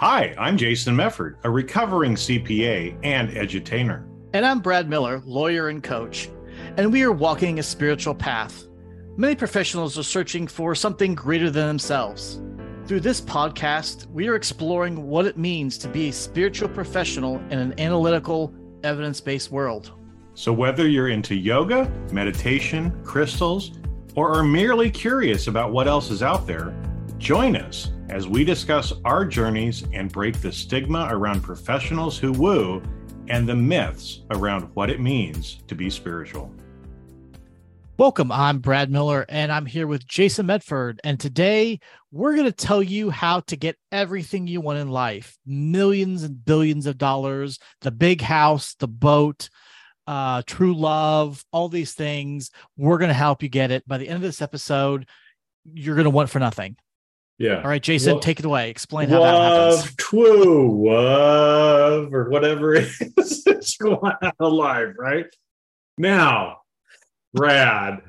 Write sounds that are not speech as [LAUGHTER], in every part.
Hi, I'm Jason Mefford, a recovering CPA and edutainer. And I'm Brad Miller, lawyer and coach, and we are walking a spiritual path. Many professionals are searching for something greater than themselves. Through this podcast, we are exploring what it means to be a spiritual professional in an analytical, evidence based world. So, whether you're into yoga, meditation, crystals, or are merely curious about what else is out there, join us as we discuss our journeys and break the stigma around professionals who woo and the myths around what it means to be spiritual. Welcome. I'm Brad Miller and I'm here with Jason Mefford. And today we're going to tell you how to get everything you want in life millions and billions of dollars, the big house, the boat, uh, true love, all these things. We're going to help you get it. By the end of this episode, you're going to want for nothing. Yeah. All right, Jason, well, take it away. Explain how that happens. Twoo, love, or whatever it is [LAUGHS] it's going on alive, right? Now, Brad,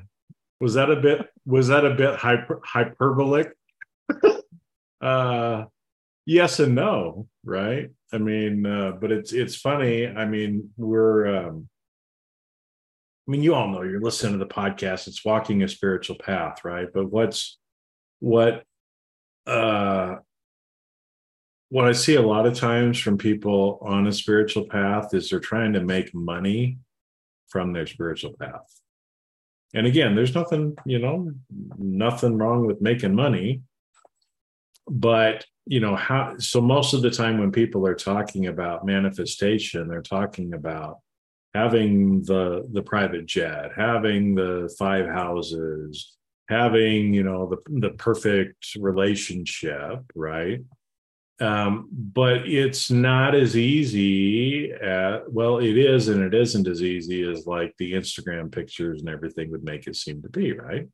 was that a bit was that a bit hyper, hyperbolic? [LAUGHS] uh yes and no, right? I mean, uh, but it's it's funny. I mean, we're um I mean, you all know you're listening to the podcast, it's walking a spiritual path, right? But what's what uh, what I see a lot of times from people on a spiritual path is they're trying to make money from their spiritual path. And again, there's nothing, you know, nothing wrong with making money. But, you know, how so most of the time when people are talking about manifestation, they're talking about having the the private jet, having the five houses, having you know the the perfect relationship right? Um, but it's not as easy at, well it is and it isn't as easy as like the instagram pictures and everything would make it seem to be right?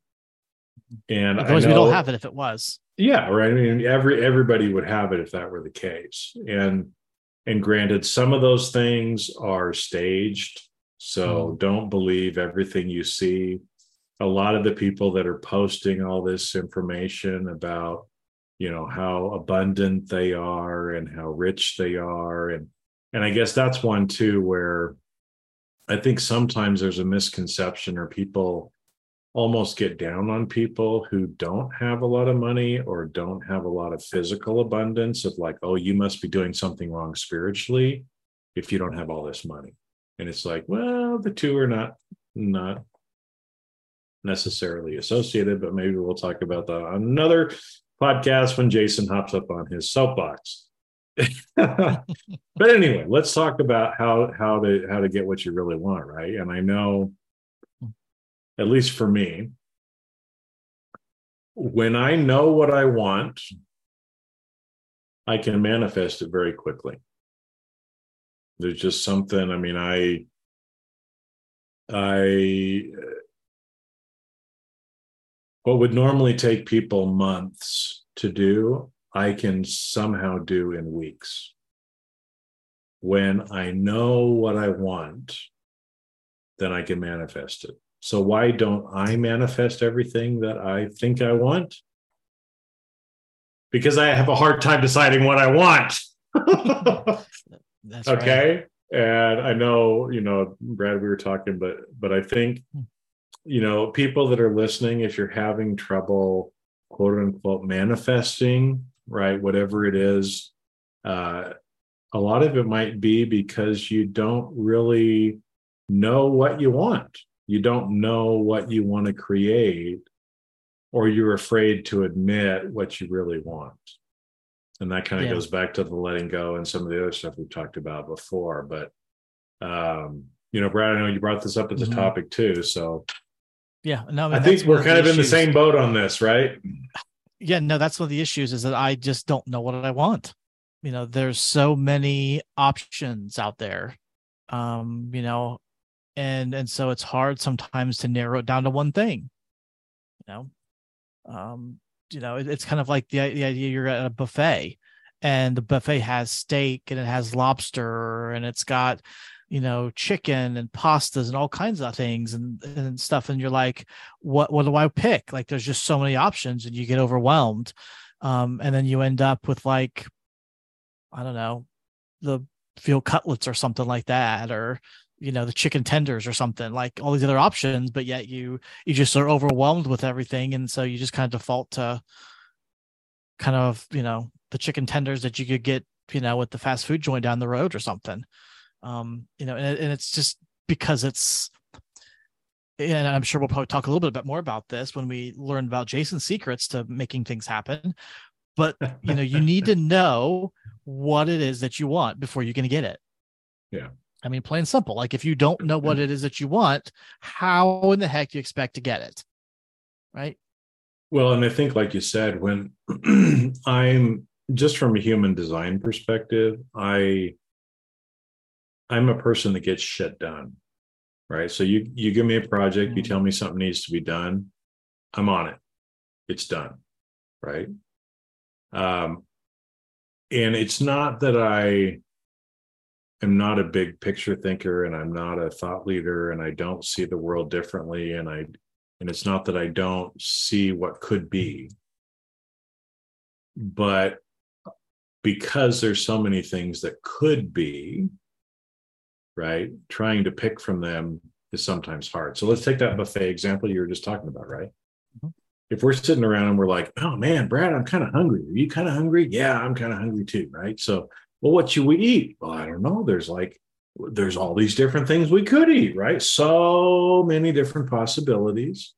And because we don't have it if it was. Yeah right i mean every everybody would have it if that were the case. And and granted some of those things are staged so mm. don't believe everything you see a lot of the people that are posting all this information about you know how abundant they are and how rich they are. And and i guess that's one too where i think sometimes there's a misconception or people almost get down on people who don't have a lot of money or don't have a lot of physical abundance of like oh you must be doing something wrong spiritually if you don't have all this money. And it's like well the two are not not necessarily associated, but maybe we'll talk about that on another podcast when Jason hops up on his soapbox. [LAUGHS] but anyway, let's talk about how how to how to get what you really want, right? And I know, at least for me, when I know what I want, I can manifest it very quickly. There's just something. I mean, I I what would normally take people months to do, I can somehow do in weeks. When I know what I want, then I can manifest it. So, why don't I manifest everything that I think I want? Because I have a hard time deciding what I want. [LAUGHS] okay. Right. And I know, you know, Brad, we were talking, but but I think hmm you know, people that are listening, if you're having trouble, quote unquote, manifesting, right, whatever it is, uh, a lot of it might be because you don't really know what you want. You don't know what you want to create, or you're afraid to admit what you really want. And that kind of yeah. goes back to the letting go and some of the other stuff we've talked about before. But, um, you know, Brad, I know you brought this up as a mm-hmm. topic too. So yeah, no, I, mean, I think we're kind of in the same boat on this, right? Yeah, no, that's one of the issues is that I just don't know what I want. You know, there's so many options out there. Um, you know, and and so it's hard sometimes to narrow it down to one thing. You know, um, you know, it, it's kind of like the the idea you're at a buffet and the buffet has steak and it has lobster and it's got you know chicken and pastas and all kinds of things and, and stuff. And you're like what what do i pick? Like there's just so many options and you get overwhelmed. Um, and then you end up with like I don't know, the veal cutlets or something like that, or you know the chicken tenders or something like all these other options but yet you you just are overwhelmed with everything. And so you just kind of default to kind of you know the chicken tenders that you could get you know with the fast food joint down the road or something um you know and, and it's just because it's and i'm sure we'll probably talk a little bit more about this when we learn about jason's secrets to making things happen but you know you need to [LAUGHS] know what it is that you want before you're going to get it yeah I mean, plain simple. Like if you don't know what it is that you want, how in the heck do you expect to get it? Right. Well, and I think, like you said, when [CLEARS THROAT] I'm just from a human design perspective, I I'm a person that gets shit done. Right. So you you give me a project, you mm. tell me something needs to be done, I'm on it. It's done. Right. Um, and it's not that I am not a big picture thinker and I'm not a thought leader and I don't see the world differently and I and it's not that I don't see what could be but because there's so many things that could be right trying to pick from them is sometimes hard so let's take that buffet example you were just talking about right mm-hmm. if we're sitting around and we're like oh man brad i'm kind of hungry are you kind of hungry yeah i'm kind of hungry too right so well, what should we eat? Well, I don't know. There's like, there's all these different things we could eat, right? So many different possibilities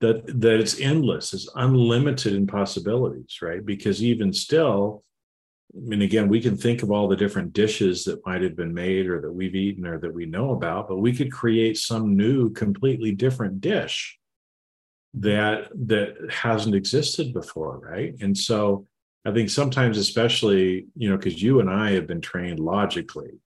that that it's endless, it's unlimited in possibilities, right? Because even still, I mean, again, we can think of all the different dishes that might have been made or that we've eaten or that we know about, but we could create some new, completely different dish that that hasn't existed before, right? And so I think sometimes, especially, you know, because you and I have been trained logically,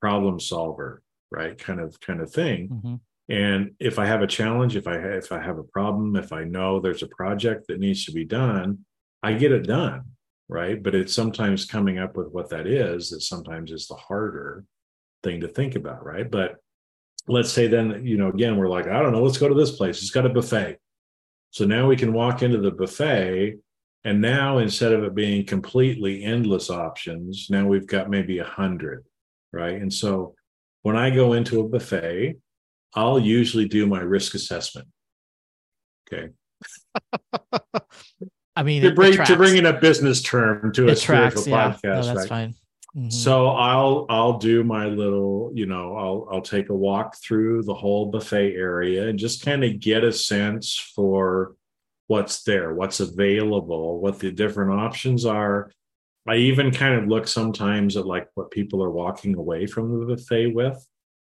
problem solver, right? Kind of, kind of thing. Mm-hmm. And if I have a challenge, if I if I have a problem, if I know there's a project that needs to be done, I get it done, right? But it's sometimes coming up with what that is that sometimes is the harder thing to think about, right? But let's say then, you know, again, we're like, I don't know, let's go to this place. It's got a buffet. So now we can walk into the buffet and now instead of it being completely endless options, now we've got maybe a hundred, right? And so when I go into a buffet, I'll usually do my risk assessment. Okay. [LAUGHS] I mean, to bring to bring in a business term to it a tracks, spiritual yeah. podcast, no, that's right? fine. Mm-hmm. So I'll I'll do my little, you know, I'll I'll take a walk through the whole buffet area and just kind of get a sense for what's there, what's available, what the different options are. I even kind of look sometimes at like what people are walking away from the buffet with,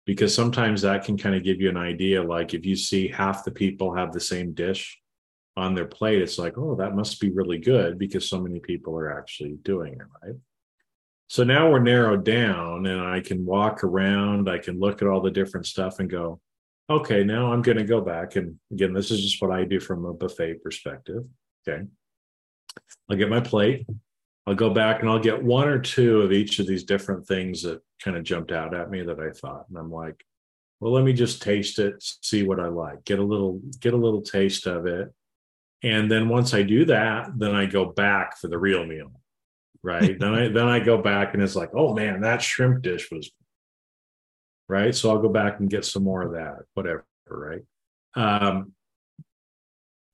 because sometimes that can kind of give you an idea. Like if you see half the people have the same dish on their plate, it's like, oh, that must be really good because so many people are actually doing it, right? So now we're narrowed down and I can walk around, I can look at all the different stuff and go, okay, now I'm going to go back. And again, this is just what I do from a buffet perspective. Okay. I'll get my plate. I'll go back and I'll get one or two of each of these different things that kind of jumped out at me that I thought. And I'm like, well, let me just taste it, see what I like, get a little, get a little taste of it. And then once I do that, then I go back for the real meal. Right. then I [LAUGHS] then I go back and it's like, oh man, that shrimp dish was right? So I'll go back and get some more of that, whatever, right? Um,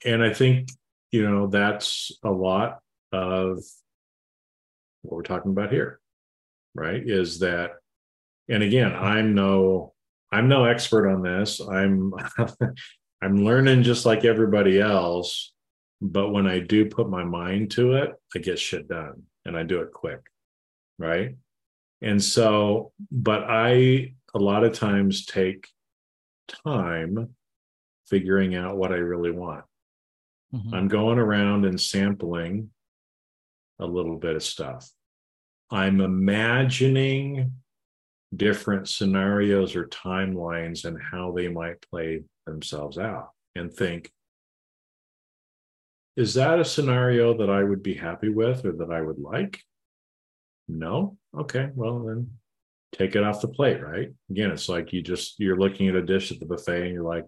and I think you know that's a lot of what we're talking about here, right? Is that, and again, I'm no, I'm no expert on this. I'm, [LAUGHS] I'm learning just like everybody else. But when I do put my mind to it, I get shit done and I do it quick, right? And so, but I a lot of times take time figuring out what I really want. Mm-hmm. I'm going around and sampling a little bit of stuff. I'm imagining different scenarios or timelines and how they might play themselves out and think, is that a scenario that I would be happy with or that I would like? No? Okay, well, then take it off the plate, right? Again, it's like you just you're looking at a dish at the buffet and you're like,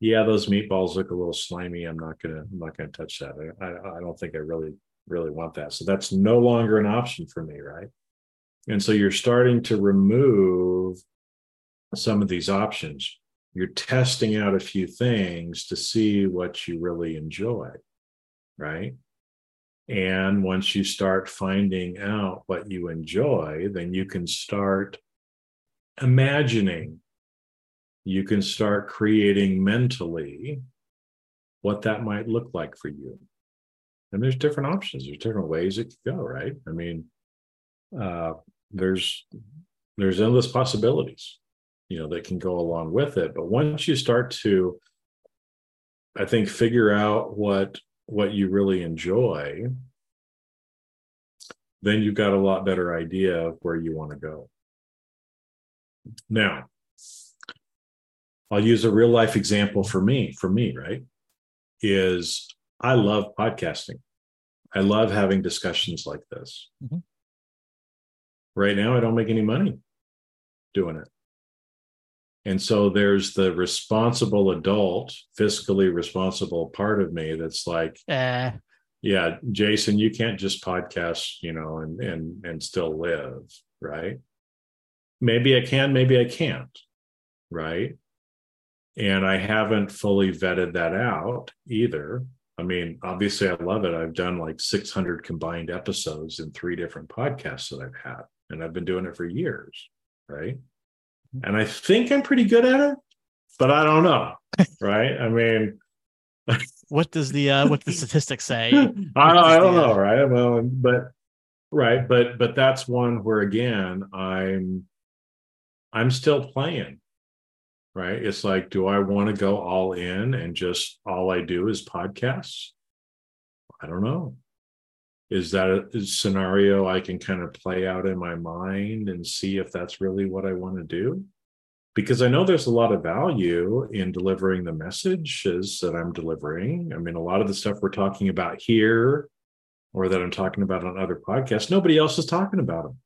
yeah, those meatballs look a little slimy. I'm not gonna I'm not gonna touch that. I I, don't think I really really want that. So that's no longer an option for me, right? And so you're starting to remove some of these options. You're testing out a few things to see what you really enjoy, right? And once you start finding out what you enjoy, then you can start imagining, you can start creating mentally what that might look like for you. And there's different options, there's different ways it could go, right? I mean, uh, there's there's endless possibilities, you know, that can go along with it. But once you start to, I think, figure out what what you really enjoy, then you've got a lot better idea of where you want to go. Now, I'll use a real life example for me, for me, right? Is I love podcasting. I love having discussions like this. Mm-hmm. Right now, I don't make any money doing it. And so there's the responsible adult, fiscally responsible part of me that's like, uh. yeah, Jason, you can't just podcast, you know, and and and still live, right? Maybe I can, maybe I can't, right? And I haven't fully vetted that out either. I mean, obviously, I love it. I've done like 600 combined episodes in three different podcasts that I've had, and I've been doing it for years, right? And I think I'm pretty good at it, but I don't know. [LAUGHS] right? I mean, what does the uh, what the statistics say? [LAUGHS] I, I don't know, right? Well, but right, but but that's one where again I'm I'm still playing. Right? It's like, do I want to go all in and just all I do is podcasts? I don't know is that a scenario I can kind of play out in my mind and see if that's really what I want to do? Because I know there's a lot of value in delivering the messages that I'm delivering. I mean, a lot of the stuff we're talking about here or that I'm talking about on other podcasts, nobody else is talking about them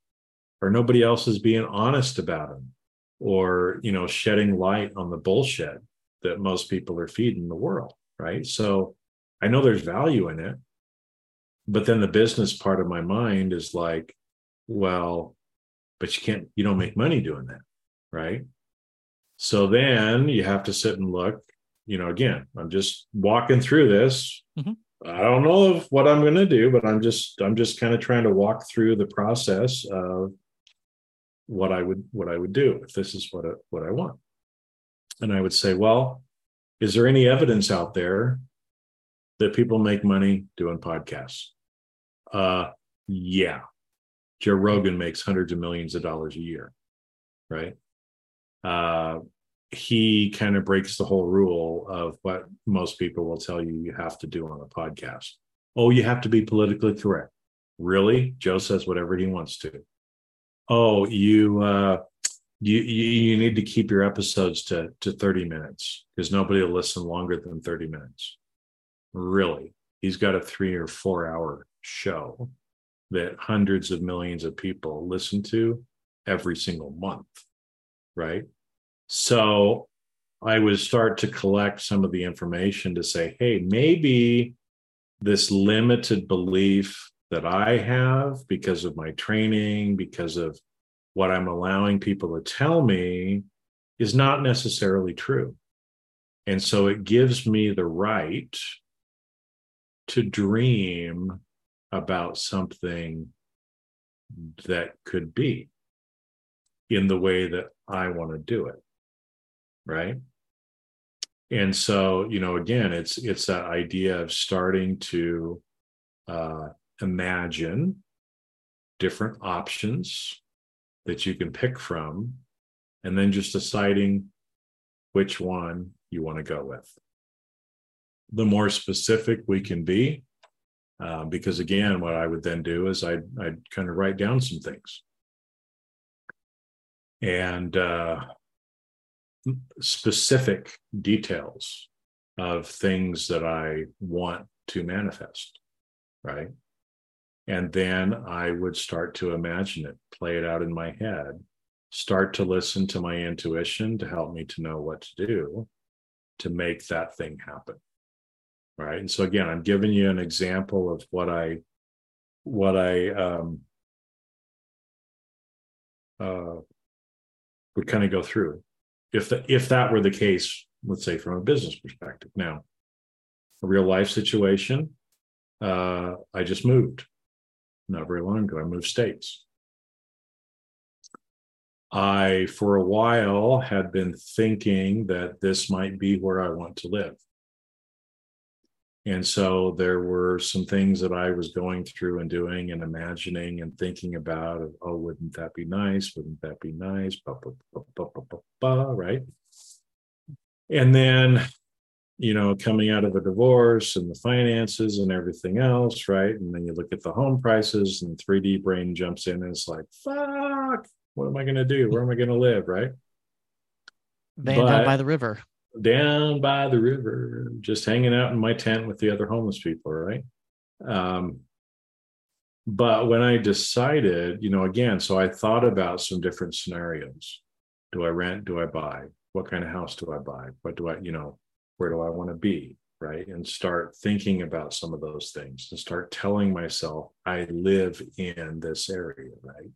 or nobody else is being honest about them or, you know, shedding light on the bullshit that most people are feeding the world. Right. So I know there's value in it but then the business part of my mind is like well but you can't you don't make money doing that right? So then you have to sit and look you know again i'm just walking through this. Mm-hmm. i don't know what i'm going to do but i'm just i'm just kind of trying to walk through the process of what i would what i would do if this is what I, what i want. And i would say well is there any evidence out there that people make money doing podcasts uh, yeah, Joe Rogan makes hundreds of millions of dollars a year, right? Uh, he kind of breaks the whole rule of what most people will tell you you have to do on a podcast. Oh, you have to be politically correct. Really? Joe says whatever he wants to. Oh, you uh, you you need to keep your episodes to to 30 minutes because nobody will listen longer than 30 minutes. Really? He's got a three or four hour show that hundreds of millions of people listen to every single month, right? So I would start to collect some of the information to say, hey, maybe this limited belief that I have because of my training, because of what I'm allowing people to tell me is not necessarily true. And so it gives me the right to dream about something that could be in the way that I want to do it. Right. And so, you know, again, it's it's that idea of starting to uh, imagine different options that you can pick from, and then just deciding which one you want to go with. The more specific we can be, uh, because again, what I would then do is I'd, I'd kind of write down some things. And uh, specific details of things that I want to manifest, right? And then I would start to imagine it, play it out in my head, start to listen to my intuition to help me to know what to do to make that thing happen right and so again i'm giving you an example of what i what I um, uh, would kind of go through if the, if that were the case, let's say from a business perspective. Now, a real life situation, uh, I just moved not very long ago. I moved states. I, for a while, had been thinking that this might be where I want to live. And so there were some things that I was going through and doing and imagining and thinking about. Oh, wouldn't that be nice? Wouldn't that be nice? Bah, bah, bah, right. And then, you know, coming out of a divorce and the finances and everything else, right? And then you look at the home prices and 3D brain jumps in and it's like, fuck, what am I going to do? Where am I going to live? Right. Van down by the river down by the river, just hanging out in my tent with the other homeless people, right? Um, but when I decided, you know, again, so I thought about some different scenarios. Do I rent? Do I buy? What kind of house do I buy? What do I, you know, where do I want to be? Right. And start thinking about some of those things and start telling myself, I live in this area. Right.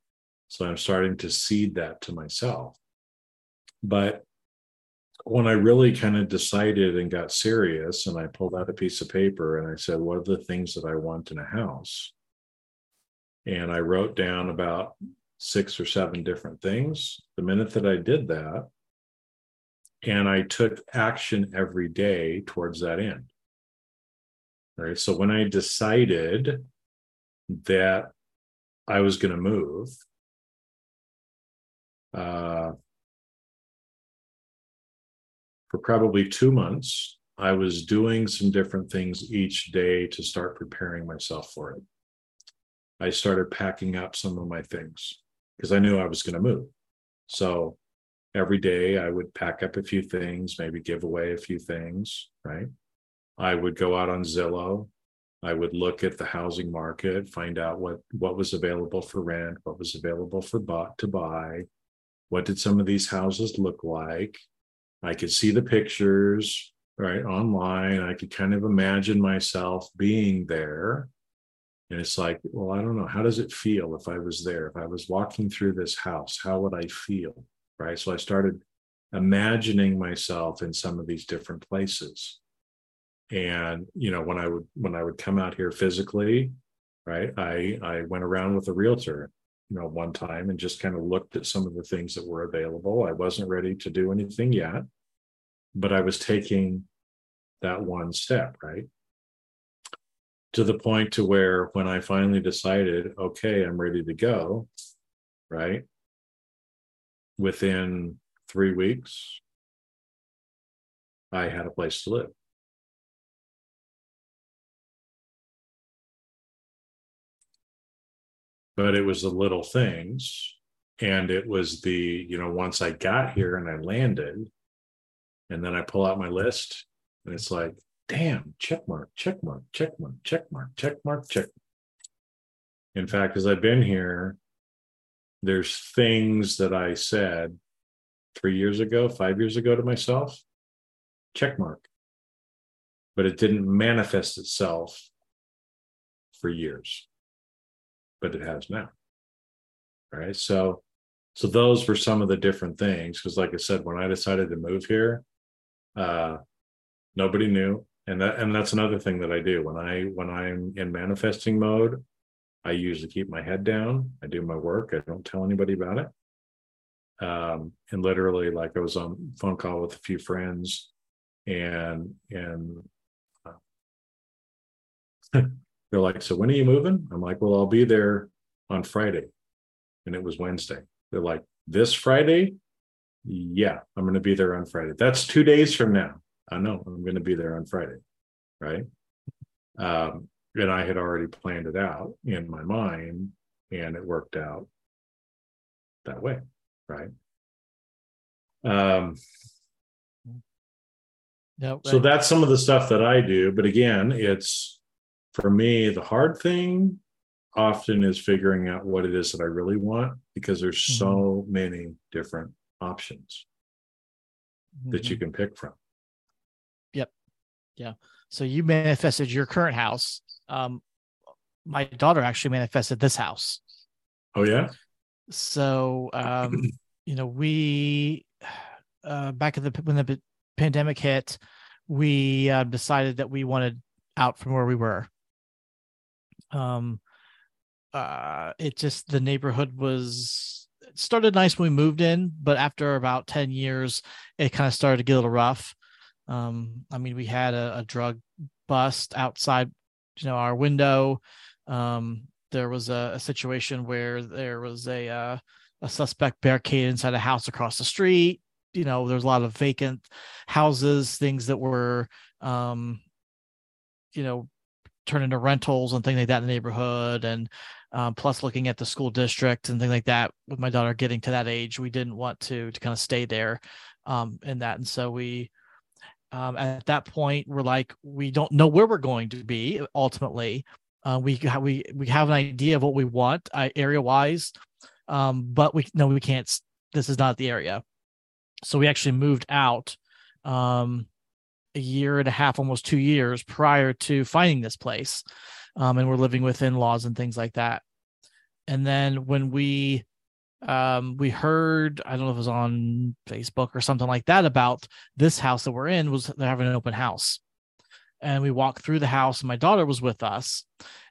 So I'm starting to seed that to myself. But when I really kind of decided and got serious, and I pulled out a piece of paper and I said, What are the things that I want in a house? And I wrote down about six or seven different things. The minute that I did that, and I took action every day towards that end. All right. So when I decided that I was going to move, uh, for probably two months, I was doing some different things each day to start preparing myself for it. I started packing up some of my things because I knew I was going to move. So every day I would pack up a few things, maybe give away a few things, right? I would go out on Zillow. I would look at the housing market, find out what what was available for rent, what was available for bought to buy, what did some of these houses look like, I could see the pictures right online. I could kind of imagine myself being there. And it's like, well, I don't know. How does it feel if I was there? If I was walking through this house, how would I feel? Right. So I started imagining myself in some of these different places. And, you know, when I would when I would come out here physically, right, I I went around with a realtor you know one time and just kind of looked at some of the things that were available. I wasn't ready to do anything yet but i was taking that one step right? To the point to where when i finally decided okay i'm ready to go right? Within 3 weeks i had a place to live but it was the little things. And it was the you know once i got here and i landed and then i pull out my list and it's like damn check mark check mark check mark check mark check mark check in fact as i've been here there's things that i said three years ago five years ago to myself check mark. But it didn't manifest itself for years but it has now. Right. So, so those were some of the different things. Cause like I said, when I decided to move here, uh, nobody knew. And that, and that's another thing that I do when I, when I'm in manifesting mode, I usually keep my head down. I do my work. I don't tell anybody about it. Um, and literally like I was on phone call with a few friends and, and, uh, [LAUGHS] They're like, so when are you moving? I'm like, well, I'll be there on Friday. And it was Wednesday. They're like, this Friday? Yeah, I'm going to be there on Friday. That's two days from now. I know I'm going to be there on Friday. Right. Um, and I had already planned it out in my mind and it worked out that way. Right. Um, no, right. So that's some of the stuff that I do. But again, it's for me, the hard thing often is figuring out what it is that I really want because there's mm-hmm. so many different options mm-hmm. that you mm-hmm. can pick from. Yep. Yeah. So you manifested your current house. Um, my daughter actually manifested this house. Oh yeah. So um, [CLEARS THROAT] you know, we uh, back at the when the pandemic hit, we uh, decided that we wanted out from where we were. Um, uh, it just the neighborhood was started nice when we moved in, but after about ten years, it kind of started to get a little rough. Um, I mean, we had a, a drug bust outside, you know, our window. Um, there was a, a situation where there was a uh, a suspect barricaded inside a house across the street. You know, there's a lot of vacant houses, things that were, um, you know, turned into rentals and things like that in the neighborhood. And um, plus, looking at the school district and things like that, with my daughter getting to that age, we didn't want to to kind of stay there um, in that. And so we, um, at that point, we're like, we don't know where we're going to be ultimately. Uh, we we we have an idea of what we want uh, area wise, um, but we no we can't. This is not the area, so we actually moved out um, a year and a half, almost two years prior to finding this place, um, and we're living with in laws and things like that. And then when we um, we heard I don't know if it was on Facebook or something like that about this house that we're in was they're having an open house and we walked through the house and my daughter was with us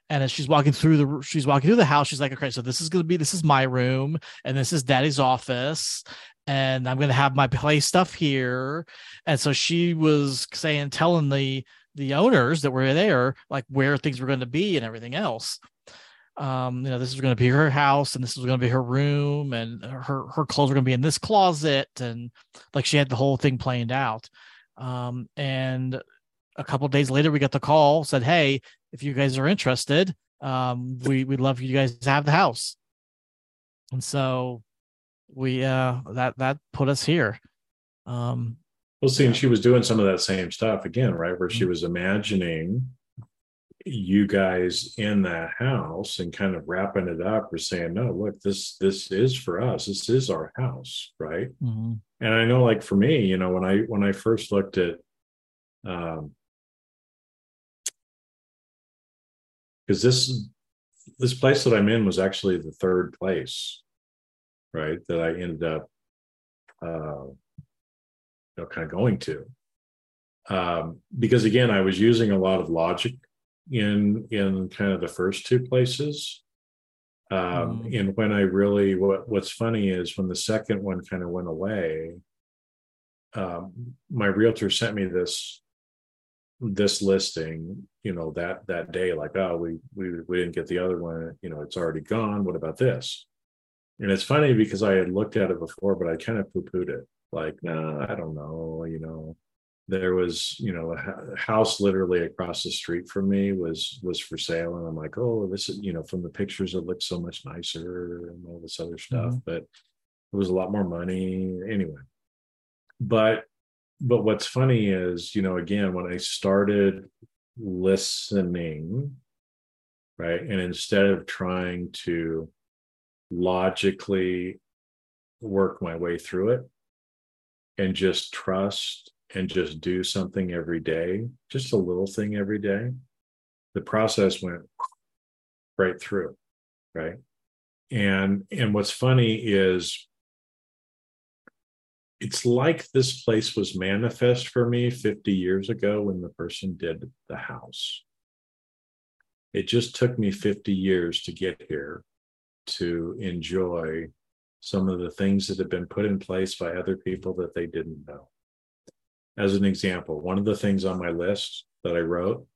and as she's walking through the she's walking through the house she's like okay so this is to be this is my room and this is daddy's office and i'm going to have my play stuff here. And so she was saying telling the the owners that were there like where things were going to be and everything else. Um you know this is going to be her house and this is going to be her room and her her clothes are going to be in this closet and like she had the whole thing planned out. Um and a couple days later, we got the call said, "Hey, if you guys are interested, um, we we'd love for you guys to have the house." And so we uh that that put us here. Um, well, see, and she was doing some of that same stuff again, right? Where she mm-hmm. was imagining you guys in that house and kind of wrapping it up or saying, no, look, this this is for us. This is our house, right? Mm-hmm. And I know, like for me, you know, when I when I first looked at um, because this this place that I'm in was actually the third place, right? That I ended up, uh, you know, kind of going to, um, because again, I was using a lot of logic in in kind of the first two places. Um, mm. And when I really, what what's funny is when the second one kind of went away, um, my realtor sent me this this listing you know that that day like oh we we we didn't get the other one you know it's already gone what about this and it's funny because i had looked at it before but i kind of poo-pooed it. Like nah i don't know you know. There was you know a house literally across the street from me was was for sale. And i'm like oh this is you know from the pictures it looks so much nicer and all this other stuff. Mm-hmm. but it was a lot more money anyway. But but what's funny is, you know, again, when I started listening, right, and instead of trying to logically work my way through it and just trust and just do something every day, just a little thing every day, the process went right through, right? And and what's funny is it's like this place was manifest for me 50 years ago when the person did the house. It just took me 50 years to get here to enjoy some of the things that have been put in place by other people that they didn't know. As an example, one of the things on my list that I wrote,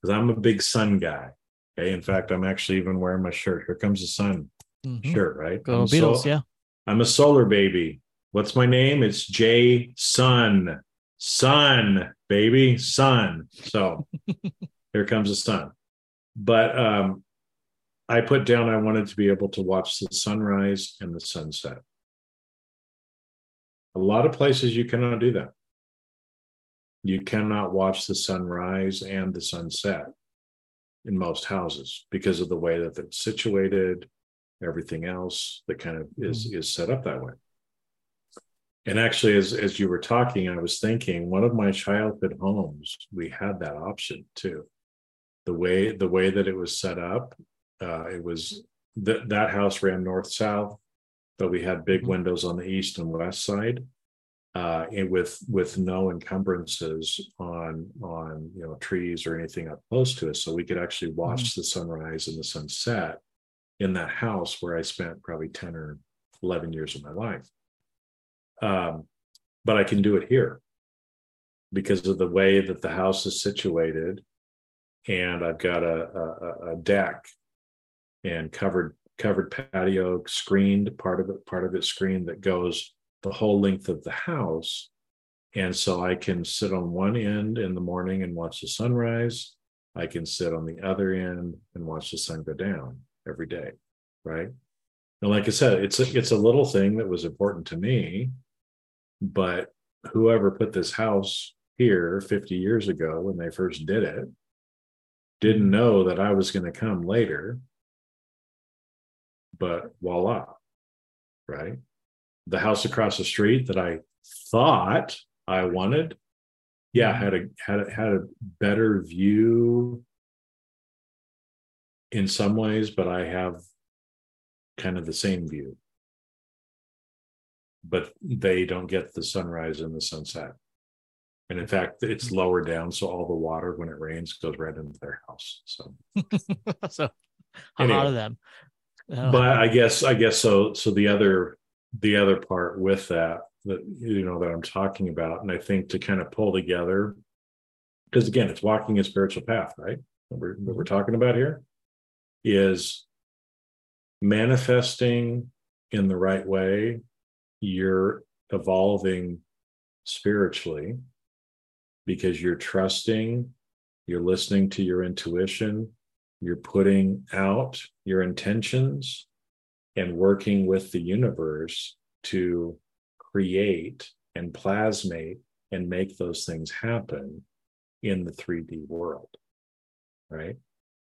because I'm a big sun guy. Okay. In fact, I'm actually even wearing my shirt. Here comes the sun mm-hmm. shirt, right? Go Beatles, yeah. I'm a solar baby. What's my name? It's Jay Sun. Sun, baby, sun. So [LAUGHS] here comes the sun. But um, I put down I wanted to be able to watch the sunrise and the sunset. A lot of places you cannot do that. You cannot watch the sunrise and the sunset in most houses because of the way that it's situated, everything else that kind of is mm-hmm. is set up that way. And actually, as as you were talking, I was thinking one of my childhood homes, we had that option too. the way the way that it was set up uh it was that that house ran north south but we had big Mhm. windows on the east and west side uh and with with no encumbrances on on you know trees or anything up close to us. So we could actually watch the sunrise and the sunset in that house where i spent probably 10 or 11 years of my life. Um but i can do it here because of the way that the house is situated and i've got a a, a deck and covered covered patio screened part of it part of it screened that goes the whole length of the house and so i can sit on one end in the morning and watch the sunrise i can sit on the other end and watch the sun go down every day right and like i said it's a, it's a little thing that was important to me but whoever put this house here 50 years ago when they first did it didn't know that I was going to come later. But voila, right? The house across the street that I thought I wanted, yeah, mm-hmm. had a had a, had a better view in some ways, but I have kind of the same view. But they don't get the sunrise and the sunset. And in fact, it's mm-hmm. lower down, so all the water when it rains goes right into their house. So, [LAUGHS] so a Anyway. lot of them. Uh, but I guess, I guess so. So the other, the other part with that, that you know that I'm talking about, and I think to kind of pull together, because again, it's walking a spiritual path, right? What we're, what we're talking about here is manifesting in the right way. You're evolving spiritually because you're trusting, you're listening to your intuition, you're putting out your intentions and working with the universe to create and plasmate and make those things happen in the 3D world. Right.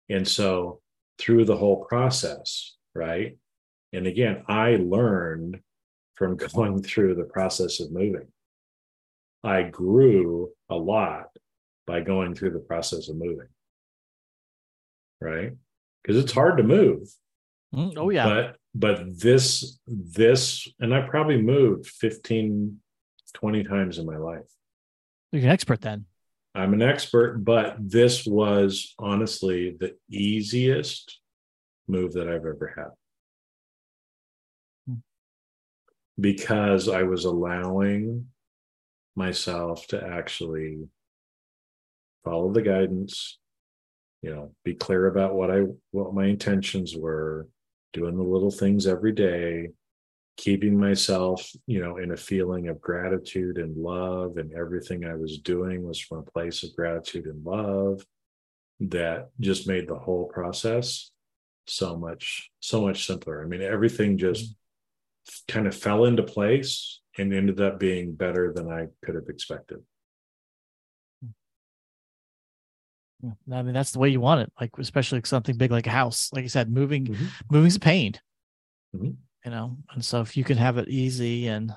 And so through the whole process, right? And again, I learned from [LAUGHS] going through the process of moving. I grew a lot by going through the process of moving. Right? Because it's hard to move. mm, oh yeah. But but this this and I probably moved 15 20 times in my life. You're an expert then. I'm an expert, but this was honestly the easiest move that I've ever had. Hmm. Because I was allowing myself to actually follow the guidance, you know, be clear about what I what my intentions were, doing the little things every day, keeping myself, you know, in a feeling of gratitude and love, and everything I was doing was from a place of gratitude and love that just made the whole process so much so much simpler. I mean, everything just kind of fell into place and ended up being better than I could have expected. I mean, that's the way you want it. Like, especially something big like a house. Like you said, moving, Mhm. moving's a pain. Mhm. You know, and so if you can have it easy and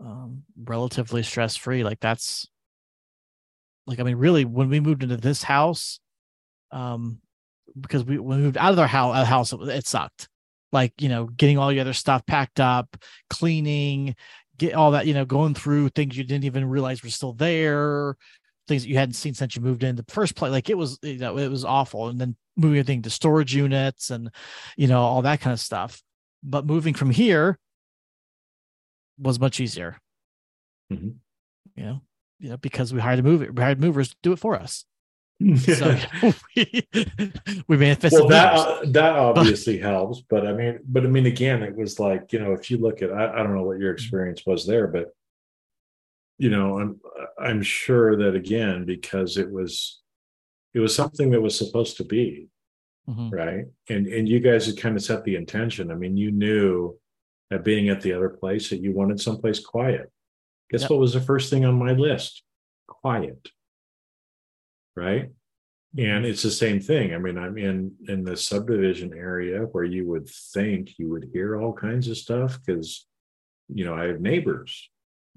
um, relatively stress free, like that's like I mean, really, when we moved into this house, um, because we when we moved out of our house, house it, it sucked. Like you know, getting all your other stuff packed up, cleaning, get all that you know, going through things you didn't even realize were still there, things that you hadn't seen since you moved in the first place. Like it was, you know, it was awful. And then moving everything to storage units and you know all that kind of stuff. But moving from here was much easier. Mhm. You know, you know, because we hired a mover, we hired movers to do it for us. [LAUGHS] So we, [LAUGHS] we manifested. well that uh, that obviously helps but i mean but i mean again it was like you know if you look at I, I don't know what your experience was there but you know i'm i'm sure that again because it was it was something that was supposed to be Mhm. right? And and you guys had kind of set the intention. I mean you knew that being at the other place that you wanted someplace quiet. Guess Yep. what was the first thing on my list? Quiet. Right? And it's the same thing. I mean i'm in in the subdivision area where you would think you would hear all kinds of stuff because you know i have neighbors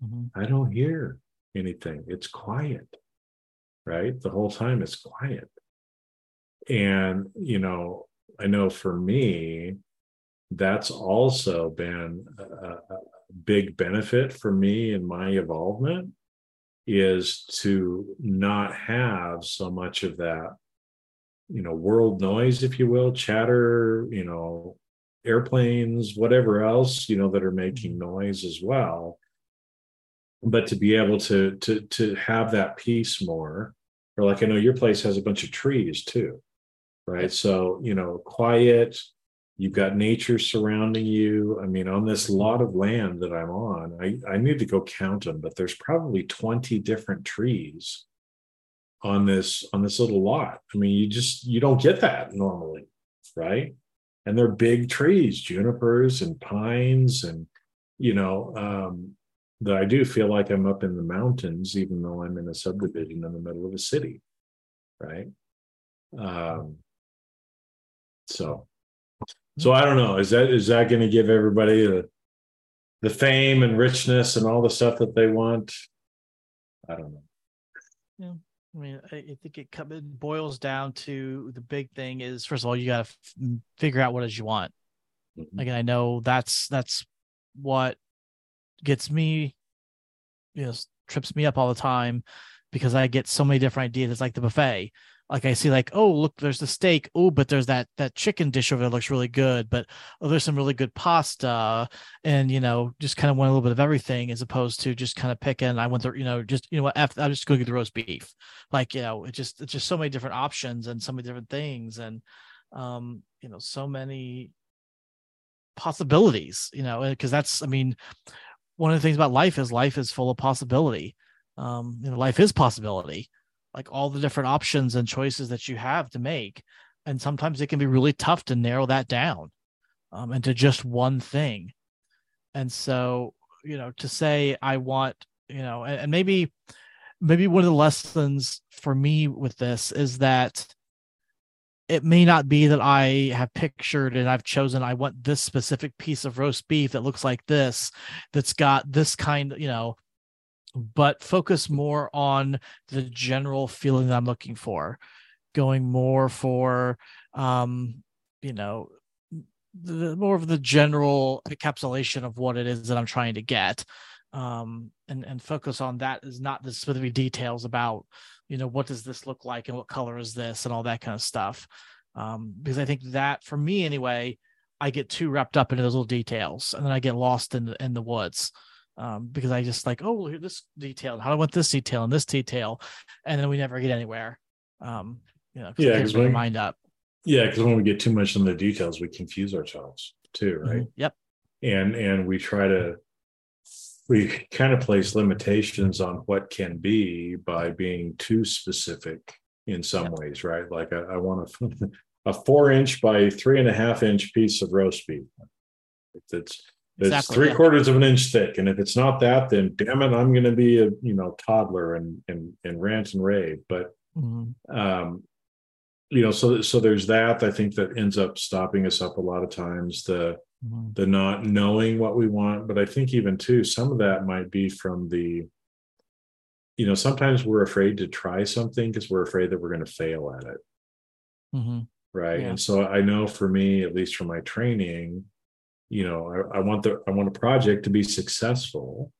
Mhm. i don't hear anything it's quiet right the whole time it's quiet and you know i know for me that's also been a, a big benefit for me in my involvement is to not have so much of that you know world noise if you will chatter you know airplanes whatever else you know that are making mm-hmm. noise as well but to be able to to to have that peace more or like i know your place has a bunch of trees too right? So you know quiet you've got nature surrounding you. I mean on this lot of land that i'm on i i need to go count them but there's probably 20 different trees on this on this little lot. I mean you just you don't get that normally right? And they're big trees junipers and pines and you know um that i do feel like i'm up in the mountains even though i'm in a subdivision in the middle of a city right um so so I don't know. Is that is that going to give everybody the the fame and richness and all the stuff that they want? I don't know. Yeah. I mean, I think it, it boils down to the big thing is first of all, you got to f- figure out what it is you want. Mm-hmm. Again, I know that's that's what gets me, you know, trips me up all the time because I get so many different ideas. It's like the buffet like I see like, oh, look, there's the steak. Oh, but there's that that chicken dish over there looks really good. But oh, there's some really good pasta. And you know, just kind of want a little bit of everything as opposed to just kind of picking. I want the, you know, just you know what, I'm just going to get the roast beef. Like, you know, it just it's just so many different options and so many different things. And um, you know, so many possibilities, you know, because that's I mean, one of the things about life is life is full of possibility. Um, you know, life is possibility. Like all the different options and choices that you have to make. And sometimes it can be really tough to narrow that down um, into just one thing. And so you know to say i want you know and, and maybe maybe one of the lessons for me with this is that it may not be that I have pictured and I've chosen I want this specific piece of roast beef that looks like this that's got this kind you know but focus more on the general feeling that I'm looking for, going more for, um, you know, the, more of the general encapsulation of what it is that I'm trying to get. Um, and, and focus on that is not the specific details about, you know, what does this look like and what color is this and all that kind of stuff. Um, because I think that for me anyway, I get too wrapped up into those little details and then I get lost in the, in the woods um, because I just like, oh, at this detail. How do I want this detail and this detail, and then we never get anywhere. Um, you know, yeah, because we mind up. Yeah, because when we get too much in the details, we confuse ourselves too, right? Mm-hmm. Yep. And and we try to we kind of place limitations on what can be by being too specific in some ways, right? Like I, I want a, [LAUGHS] a four inch by three and a half inch piece of roast beef. It's it's exactly, three yeah. quarters of an inch thick, and if it's not that, then damn it, I'm going to be a you know toddler and and and rant and rave. But mm-hmm. um, you know, so so there's that. I think that ends up stopping us up a lot of times. The. The not knowing what we want, but I think even too, some of that might be from the you know sometimes we're afraid to try something because we're afraid that we're going to fail at it mm-hmm. right yeah. and so i know for me at least for my training you know I, I want the i want a project to be successful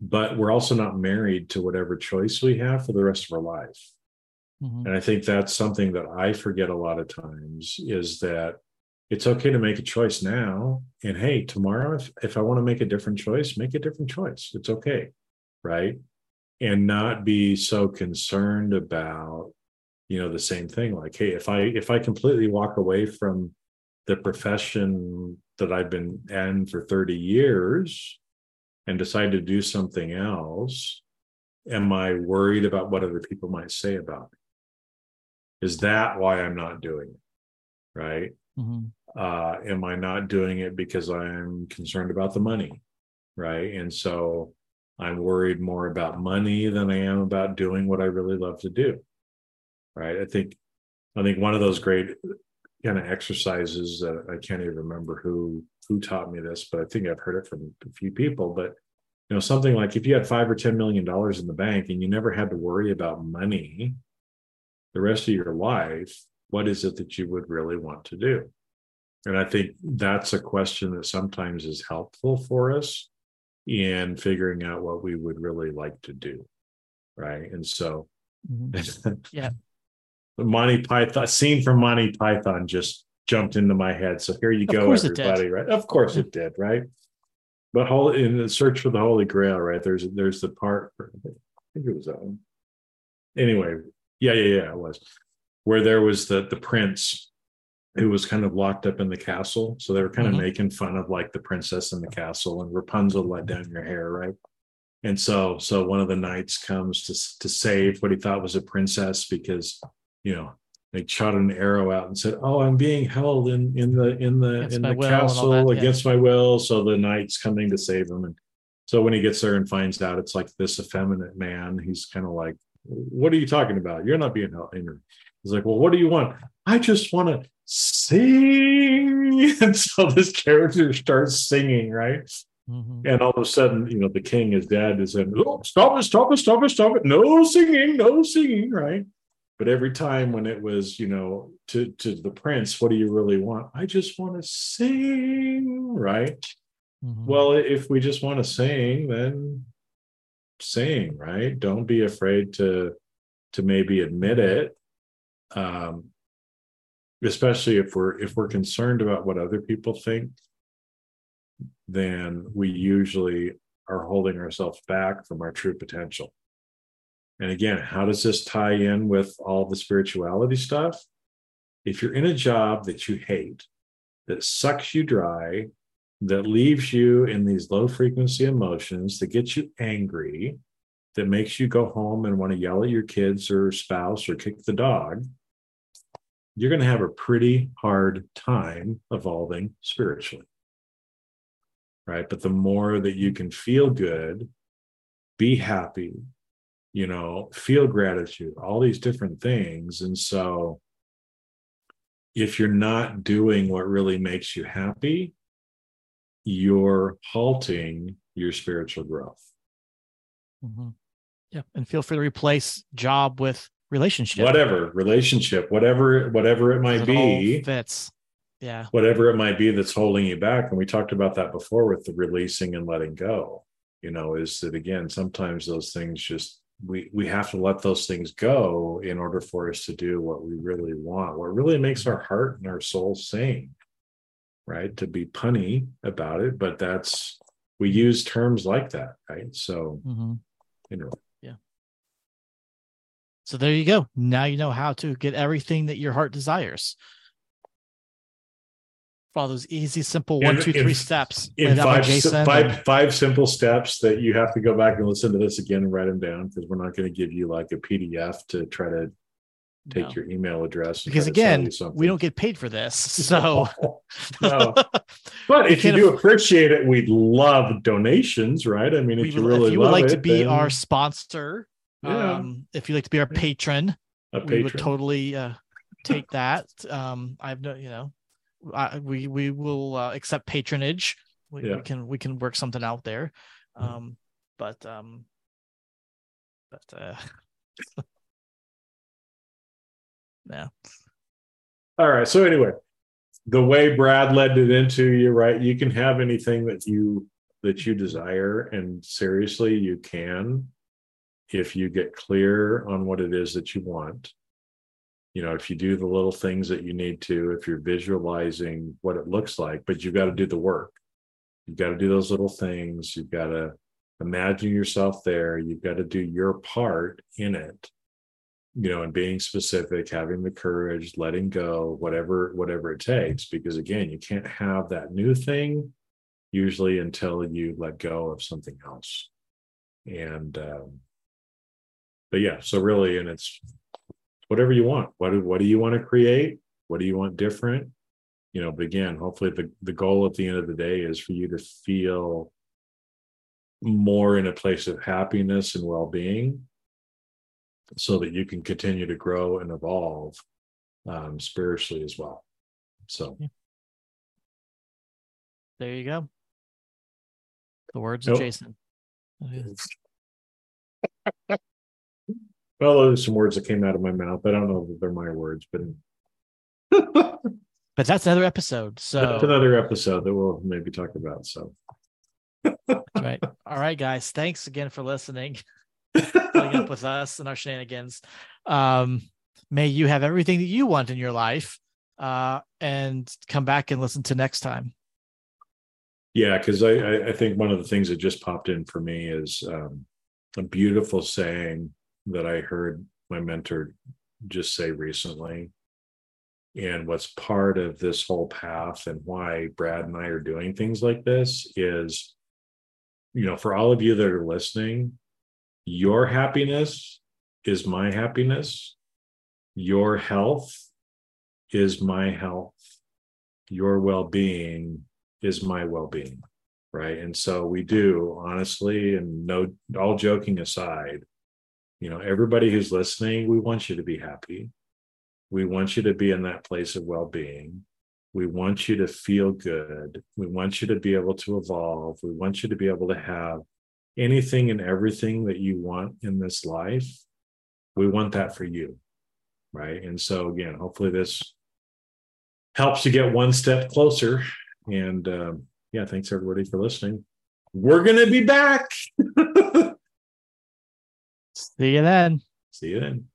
but we're also not married to whatever choice we have for the rest of our life mm-hmm. and i think that's something that i forget a lot of times is that it's okay to make a choice now and hey tomorrow if, if i want to make a different choice make a different choice it's okay right and not be so concerned about you know the same thing like hey if i if i completely walk away from the profession that I've been in for 30 years and decide to do something else, am I worried about what other people might say about me? Is that why I'm not doing it? Right. Mm-hmm. Uh, am I not doing it because I'm concerned about the money? Right. And so I'm worried more about money than I am about doing what I really love to do. Right. I think I think one of those great kind of exercises that I can't even remember who who taught me this, but I think I've heard it from a few people. But you know, something like if you had five or ten million dollars in the bank and you never had to worry about money, the rest of your life, what is it that you would really want to do? And I think that's a question that sometimes is helpful for us in figuring out what we would really like to do. Right. And so, Mhm. [LAUGHS] Yeah. the Monty Python scene from Monty Python just jumped into my head. So here you Of go, course it did. everybody. Right? Of course it did. Right. But whole in the search for the Holy Grail, right? There's there's the part. I think it was that one. Anyway, yeah, yeah, yeah, it was where there was the the prince who was kind of locked up in the castle. So they were kind Mhm. of making fun of like the princess in the castle and Rapunzel let down your hair, right? And so so one of the knights comes to to save what he thought was a princess because you know they shot an arrow out and said, "Oh, I'm being held in in the in the Against in the will and all castle that, yeah. against my will." So the knight's coming to save him, and so when he gets there and finds out it's like this effeminate man, he's kind of like, "What are you talking about? You're not being held." He's like, "Well, what do you want? I just want to sing." [LAUGHS] And so this character starts singing, right? Mhm. And all of a sudden, you know, the king, his dad, is saying, oh, stop it, stop it, stop it, stop it. No singing, no singing, right? But every time when it was, you know, to, to the prince, what do you really want? I just want to sing, right? Mhm. Well, if we just want to sing, then sing, right? Don't be afraid to to maybe admit it. Um, especially if we're if we're concerned about what other people think, then we usually are holding ourselves back from our true potential. And again, how does this tie in with all the spirituality stuff? If you're in a job that you hate, that sucks you dry, that leaves you in these low frequency emotions, that gets you angry, that makes you go home and want to yell at your kids or spouse or kick the dog, you're going to have a pretty hard time evolving spiritually. Right. But the more that you can feel good, be happy, you know, feel gratitude, all these different things. And so if you're not doing what really makes you happy, you're halting your spiritual growth. Mhm. Yeah, and feel free to replace job with relationship. Whatever relationship, whatever, whatever it might It be, fits. Yeah. whatever it might be that's holding you back. And we talked about that before with the releasing and letting go. You know, is that again, sometimes those things just we we have to let those things go in order for us to do what we really want, what really makes our heart and our soul sing. Right. To be punny about it, but that's we use terms like that, right? So hmm anyway. So there you go. Now you know how to get everything that your heart desires. Follow those easy, simple In- one, two, in- steps. in five, five five simple steps that you have to go back and listen to this again and write them down because we're not going to give you like a PDF to try to take No. your email address. because try to sell again, we don't get paid for this. [LAUGHS] So no. But if you do appreciate it, we'd love donations, right? I mean, if you would- really if you would like it, to be then our sponsor, Yeah. um, if you'd like to be our patron, a we would totally uh, take [LAUGHS] that. Um, I've no, you know, I, we we will uh, accept patronage. We, Yeah. we can we can work something out there. Mhm. Um, but um, but uh, [LAUGHS] yeah, All right. So anyway, the way Brad led it into you, right? You can have anything that you that you desire, and seriously, you can if you get clear on what it is that you want. You know, if you do the little things that you need to, if you're visualizing what it looks like, but you've got to do the work. You've got to do those little things. You've got to imagine yourself there. You've got to do your part in it you know and being specific having the courage letting go whatever whatever it takes because again you can't have that new thing usually until you let go of something else and um but yeah so really and it's whatever you want what do, what do you want to create what do you want different you know but again hopefully the, the goal at the end of the day is for you to feel more in a place of happiness and well-being so that you can continue to grow and evolve um, spiritually as well. So, there you go. The words Nope. of Jason. [LAUGHS] Well, those are some words that came out of my mouth. I don't know if they're my words, but [LAUGHS] but that's another episode. So that's another episode that we'll maybe talk about. So right. All right, guys. Thanks again for listening. [LAUGHS] Putting up with us and our shenanigans. Um, may you have everything that you want in your life. Uh, and come back and listen to next time. Yeah, because I, I think one of the things that just popped in for me is um, a beautiful saying that I heard my mentor just say recently. And what's part of this whole path and why Brad and I are doing things like this is, you know, for all of you that are listening, your happiness is my happiness. Your health is my health. Your well being is my well being. Right. And so we do, honestly, and no, all joking aside, you know, everybody who's listening, we want you to be happy. We want you to be in that place of well being. We want you to feel good. We want you to be able to evolve. We want you to be able to have anything and everything that you want in this life. We want that for you. Right. And so, again, hopefully this helps you get one step closer. And um, yeah, thanks everybody for listening. We're to be back. [LAUGHS] See you then. See you then.